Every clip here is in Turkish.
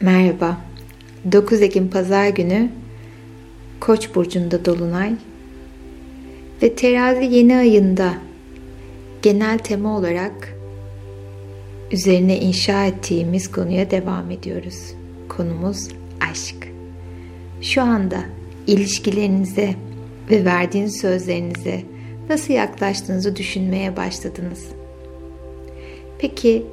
Merhaba. 9 Ekim Pazar günü Koç burcunda dolunay ve Terazi yeni ayında genel tema olarak üzerine inşa ettiğimiz konuya devam ediyoruz. Konumuz aşk. Şu anda ilişkilerinize ve verdiğiniz sözlerinize nasıl yaklaştığınızı düşünmeye başladınız. Peki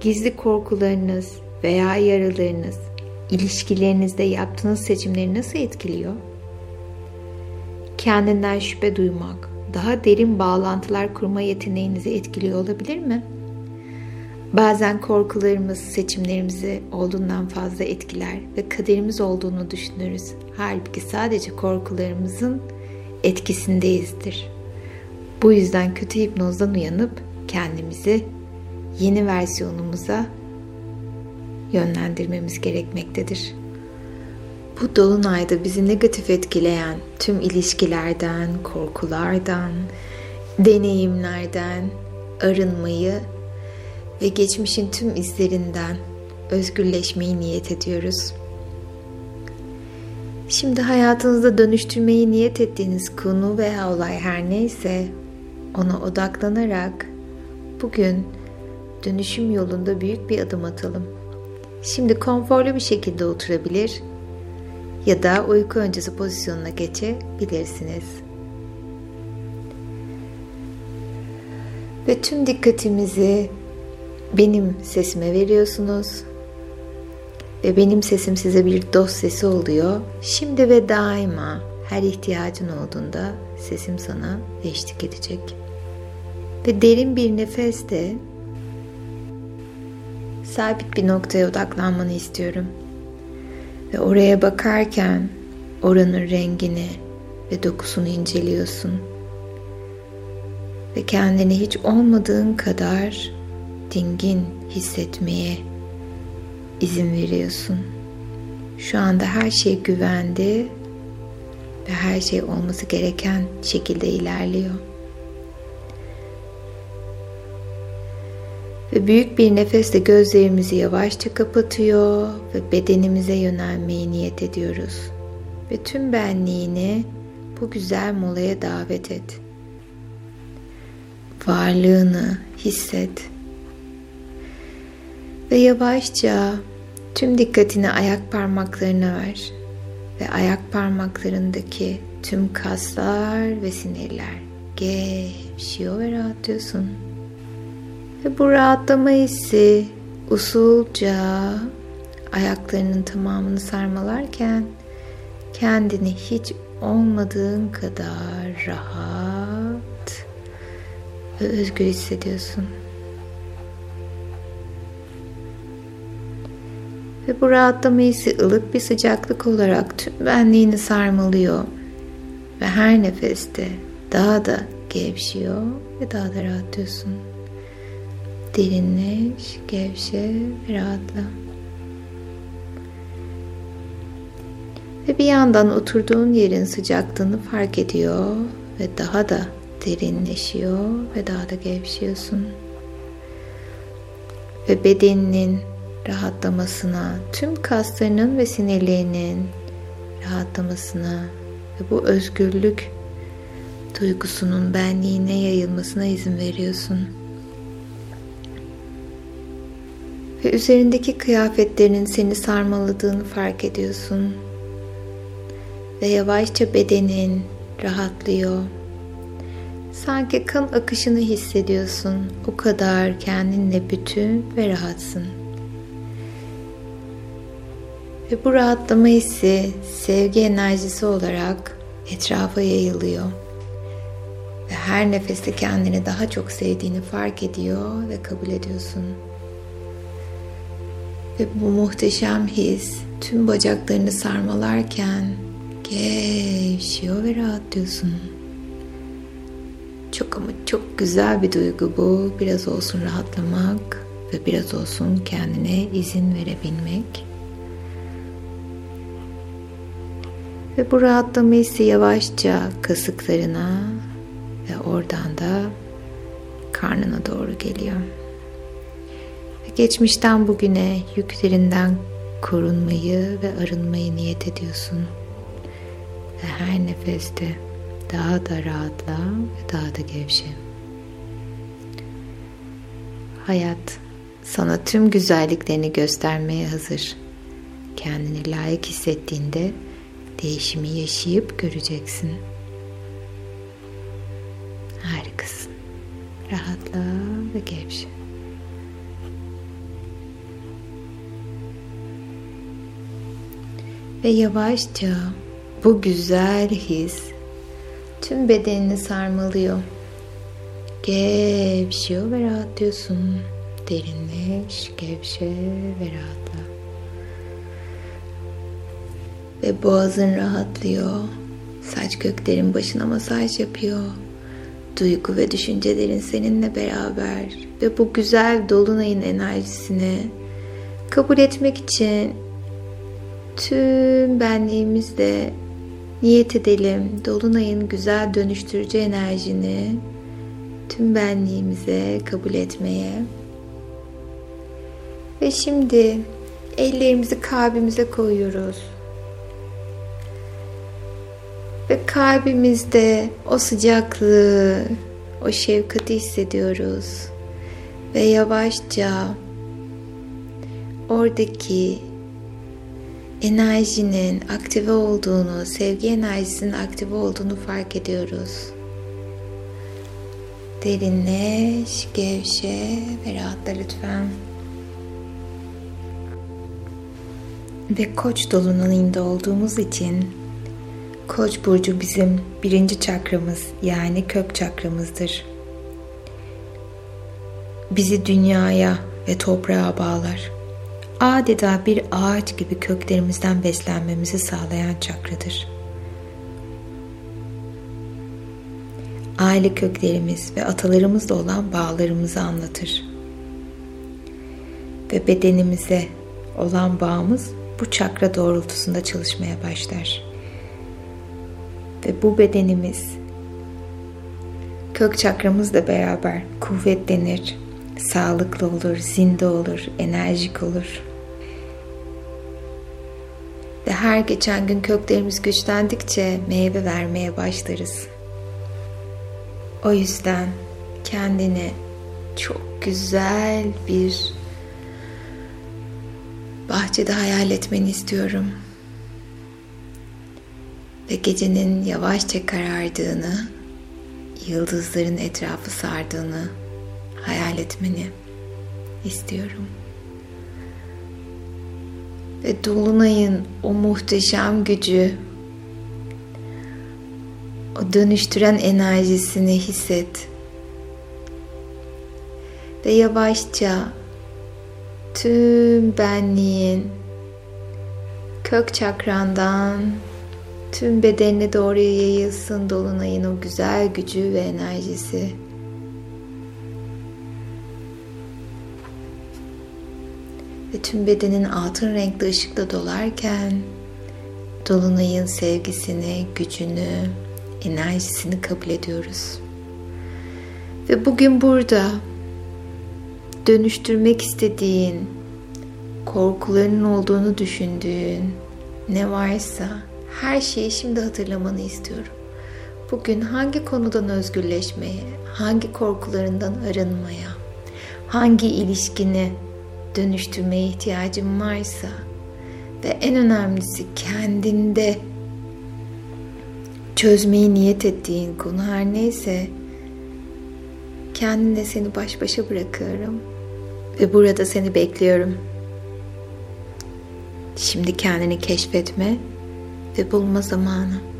gizli korkularınız veya yaralarınız ilişkilerinizde yaptığınız seçimleri nasıl etkiliyor? Kendinden şüphe duymak, daha derin bağlantılar kurma yeteneğinizi etkiliyor olabilir mi? Bazen korkularımız seçimlerimizi olduğundan fazla etkiler ve kaderimiz olduğunu düşünürüz. Halbuki sadece korkularımızın etkisindeyizdir. Bu yüzden kötü hipnozdan uyanıp kendimizi yeni versiyonumuza yönlendirmemiz gerekmektedir. Bu dolunayda bizi negatif etkileyen tüm ilişkilerden, korkulardan, deneyimlerden arınmayı ve geçmişin tüm izlerinden özgürleşmeyi niyet ediyoruz. Şimdi hayatınızda dönüştürmeyi niyet ettiğiniz konu veya olay her neyse ona odaklanarak bugün dönüşüm yolunda büyük bir adım atalım. Şimdi konforlu bir şekilde oturabilir ya da uyku öncesi pozisyonuna geçebilirsiniz. Ve tüm dikkatimizi benim sesime veriyorsunuz. Ve benim sesim size bir dost sesi oluyor. Şimdi ve daima her ihtiyacın olduğunda sesim sana eşlik edecek. Ve derin bir nefeste sabit bir noktaya odaklanmanı istiyorum. Ve oraya bakarken oranın rengini ve dokusunu inceliyorsun. Ve kendini hiç olmadığın kadar dingin hissetmeye izin veriyorsun. Şu anda her şey güvende ve her şey olması gereken şekilde ilerliyor. Ve büyük bir nefesle gözlerimizi yavaşça kapatıyor ve bedenimize yönelmeyi niyet ediyoruz. Ve tüm benliğini bu güzel molaya davet et. Varlığını hisset. Ve yavaşça tüm dikkatini ayak parmaklarına ver. Ve ayak parmaklarındaki tüm kaslar ve sinirler gevşiyor ve rahatlıyorsun. Ve bu rahatlama hissi usulca ayaklarının tamamını sarmalarken kendini hiç olmadığın kadar rahat ve özgür hissediyorsun. Ve bu rahatlama hissi ılık bir sıcaklık olarak tüm benliğini sarmalıyor. Ve her nefeste daha da gevşiyor ve daha da rahatlıyorsun. Derinleş, gevşe rahatla. Ve bir yandan oturduğun yerin sıcaklığını fark ediyor ve daha da derinleşiyor ve daha da gevşiyorsun. Ve bedeninin rahatlamasına, tüm kaslarının ve sinirlerinin rahatlamasına ve bu özgürlük duygusunun benliğine yayılmasına izin veriyorsun. Ve üzerindeki kıyafetlerinin seni sarmaladığını fark ediyorsun. Ve yavaşça bedenin rahatlıyor. Sanki kan akışını hissediyorsun. O kadar kendinle bütün ve rahatsın. Ve bu rahatlama hissi sevgi enerjisi olarak etrafa yayılıyor. Ve her nefeste kendini daha çok sevdiğini fark ediyor ve kabul ediyorsun. Ve bu muhteşem his tüm bacaklarını sarmalarken gevşiyor ve rahatlıyorsun. Çok ama çok güzel bir duygu bu. Biraz olsun rahatlamak ve biraz olsun kendine izin verebilmek. Ve bu rahatlama hissi yavaşça kasıklarına ve oradan da karnına doğru geliyor. Geçmişten bugüne yüklerinden korunmayı ve arınmayı niyet ediyorsun. Ve her nefeste daha da rahatla ve daha da gevşe. Hayat sana tüm güzelliklerini göstermeye hazır. Kendini layık hissettiğinde değişimi yaşayıp göreceksin. Harikasın. Rahatla ve gevşe. Ve yavaşça bu güzel his tüm bedenini sarmalıyor. Gevşiyor ve rahatlıyorsun. Derinleş, gevşe ve rahatla. Ve boğazın rahatlıyor. Saç köklerin başına masaj yapıyor. Duygu ve düşüncelerin seninle beraber ve bu güzel dolunayın enerjisini kabul etmek için tüm benliğimizle niyet edelim. Dolunayın güzel dönüştürücü enerjini tüm benliğimize kabul etmeye. Ve şimdi ellerimizi kalbimize koyuyoruz. Ve kalbimizde o sıcaklığı, o şefkati hissediyoruz. Ve yavaşça oradaki enerjinin aktive olduğunu, sevgi enerjisinin aktive olduğunu fark ediyoruz. Derinleş, gevşe ve rahatla lütfen. Ve koç dolunayında olduğumuz için Koç burcu bizim birinci çakramız yani kök çakramızdır. Bizi dünyaya ve toprağa bağlar. Adeta bir ağaç gibi köklerimizden beslenmemizi sağlayan çakradır. Aile köklerimiz ve atalarımızla olan bağlarımızı anlatır. Ve bedenimize olan bağımız bu çakra doğrultusunda çalışmaya başlar ve bu bedenimiz kök çakramızla beraber kuvvetlenir, sağlıklı olur, zinde olur, enerjik olur. Ve her geçen gün köklerimiz güçlendikçe meyve vermeye başlarız. O yüzden kendini çok güzel bir bahçede hayal etmeni istiyorum ve gecenin yavaşça karardığını, yıldızların etrafı sardığını hayal etmeni istiyorum. Ve dolunayın o muhteşem gücü, o dönüştüren enerjisini hisset. Ve yavaşça tüm benliğin kök çakrandan Tüm bedenine doğru yayılsın dolunayın o güzel gücü ve enerjisi. Ve tüm bedenin altın renkli ışıkla dolarken dolunayın sevgisini, gücünü, enerjisini kabul ediyoruz. Ve bugün burada dönüştürmek istediğin, korkuların olduğunu düşündüğün ne varsa her şeyi şimdi hatırlamanı istiyorum. Bugün hangi konudan özgürleşmeye, hangi korkularından arınmaya, hangi ilişkini dönüştürmeye ihtiyacın varsa ve en önemlisi kendinde çözmeyi niyet ettiğin konu her neyse kendine seni baş başa bırakıyorum ve burada seni bekliyorum. Şimdi kendini keşfetme ve bulma zamanı.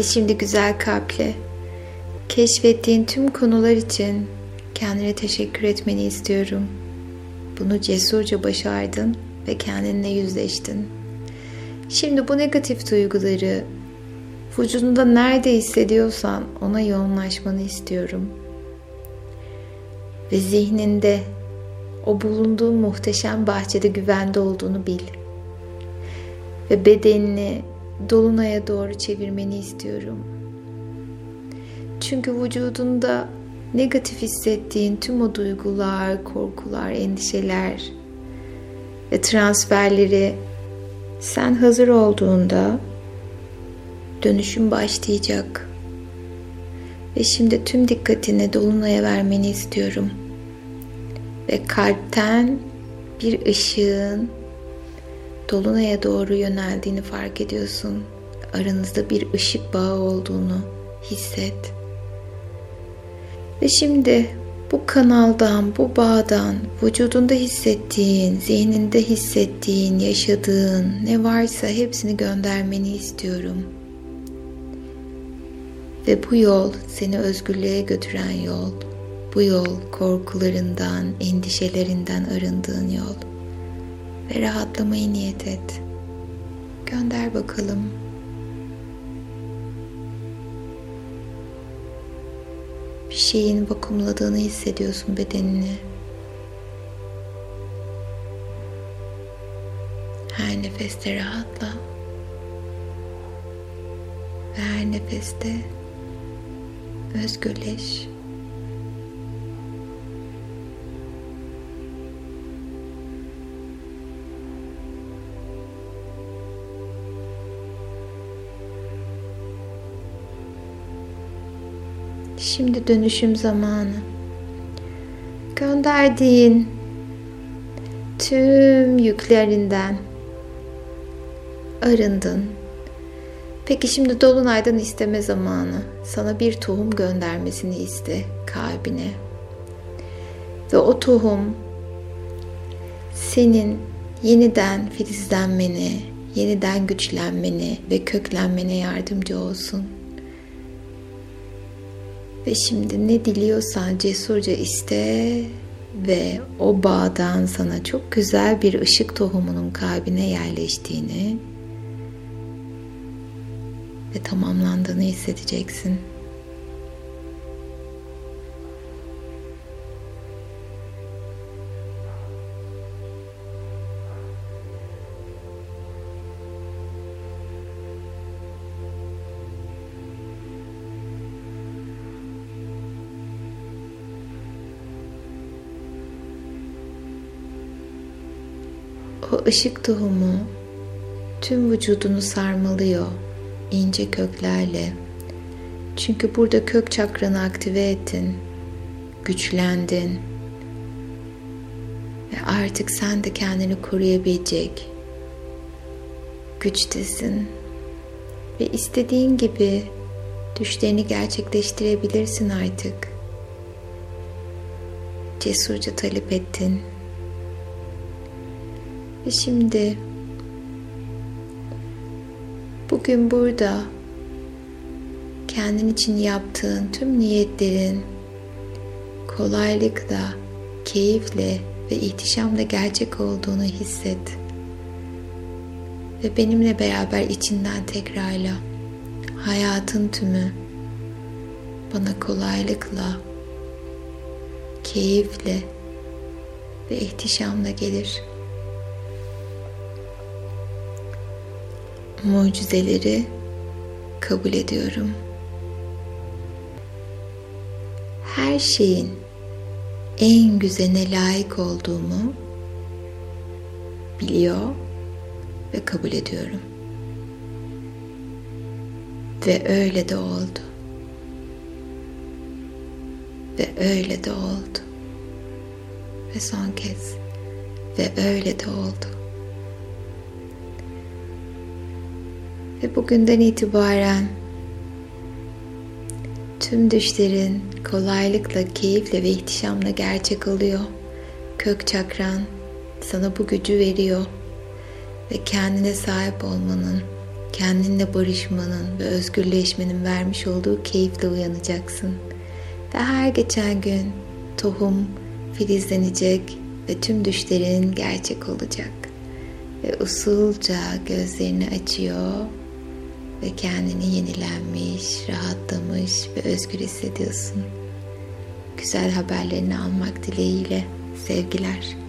Ve şimdi güzel kalple keşfettiğin tüm konular için kendine teşekkür etmeni istiyorum. Bunu cesurca başardın ve kendinle yüzleştin. Şimdi bu negatif duyguları vücudunda nerede hissediyorsan ona yoğunlaşmanı istiyorum. Ve zihninde o bulunduğun muhteşem bahçede güvende olduğunu bil. Ve bedenini dolunaya doğru çevirmeni istiyorum. Çünkü vücudunda negatif hissettiğin tüm o duygular, korkular, endişeler ve transferleri sen hazır olduğunda dönüşüm başlayacak. Ve şimdi tüm dikkatini dolunaya vermeni istiyorum. Ve kalpten bir ışığın dolunaya doğru yöneldiğini fark ediyorsun. Aranızda bir ışık bağı olduğunu hisset. Ve şimdi bu kanaldan, bu bağdan vücudunda hissettiğin, zihninde hissettiğin, yaşadığın ne varsa hepsini göndermeni istiyorum. Ve bu yol seni özgürlüğe götüren yol. Bu yol korkularından, endişelerinden arındığın yol. Ve rahatlamayı niyet et. Gönder bakalım. bir şeyin vakumladığını hissediyorsun bedenini. Her nefeste rahatla. Ve her nefeste özgürleş. Şimdi dönüşüm zamanı. Gönderdiğin tüm yüklerinden arındın. Peki şimdi dolunaydan isteme zamanı. Sana bir tohum göndermesini iste kalbine. Ve o tohum senin yeniden filizlenmene, yeniden güçlenmene ve köklenmene yardımcı olsun. Ve şimdi ne diliyorsan cesurca iste ve o bağdan sana çok güzel bir ışık tohumunun kalbine yerleştiğini ve tamamlandığını hissedeceksin. O ışık tohumu tüm vücudunu sarmalıyor ince köklerle. Çünkü burada kök çakranı aktive ettin, güçlendin ve artık sen de kendini koruyabilecek güçtesin ve istediğin gibi düşlerini gerçekleştirebilirsin artık. Cesurca talep ettin. Ve şimdi bugün burada kendin için yaptığın tüm niyetlerin kolaylıkla, keyifle ve ihtişamla gerçek olduğunu hisset. Ve benimle beraber içinden tekrarla. Hayatın tümü bana kolaylıkla, keyifle ve ihtişamla gelir.'' Mucizeleri kabul ediyorum. Her şeyin en güzene layık olduğumu biliyor ve kabul ediyorum. Ve öyle de oldu. Ve öyle de oldu. Ve son kez ve öyle de oldu. Ve bugünden itibaren tüm düşlerin kolaylıkla, keyifle ve ihtişamla gerçek oluyor. Kök çakran sana bu gücü veriyor ve kendine sahip olmanın, kendinle barışmanın ve özgürleşmenin vermiş olduğu keyifle uyanacaksın. Ve her geçen gün tohum filizlenecek ve tüm düşlerin gerçek olacak. Ve usulca gözlerini açıyor ve kendini yenilenmiş, rahatlamış ve özgür hissediyorsun. Güzel haberlerini almak dileğiyle sevgiler.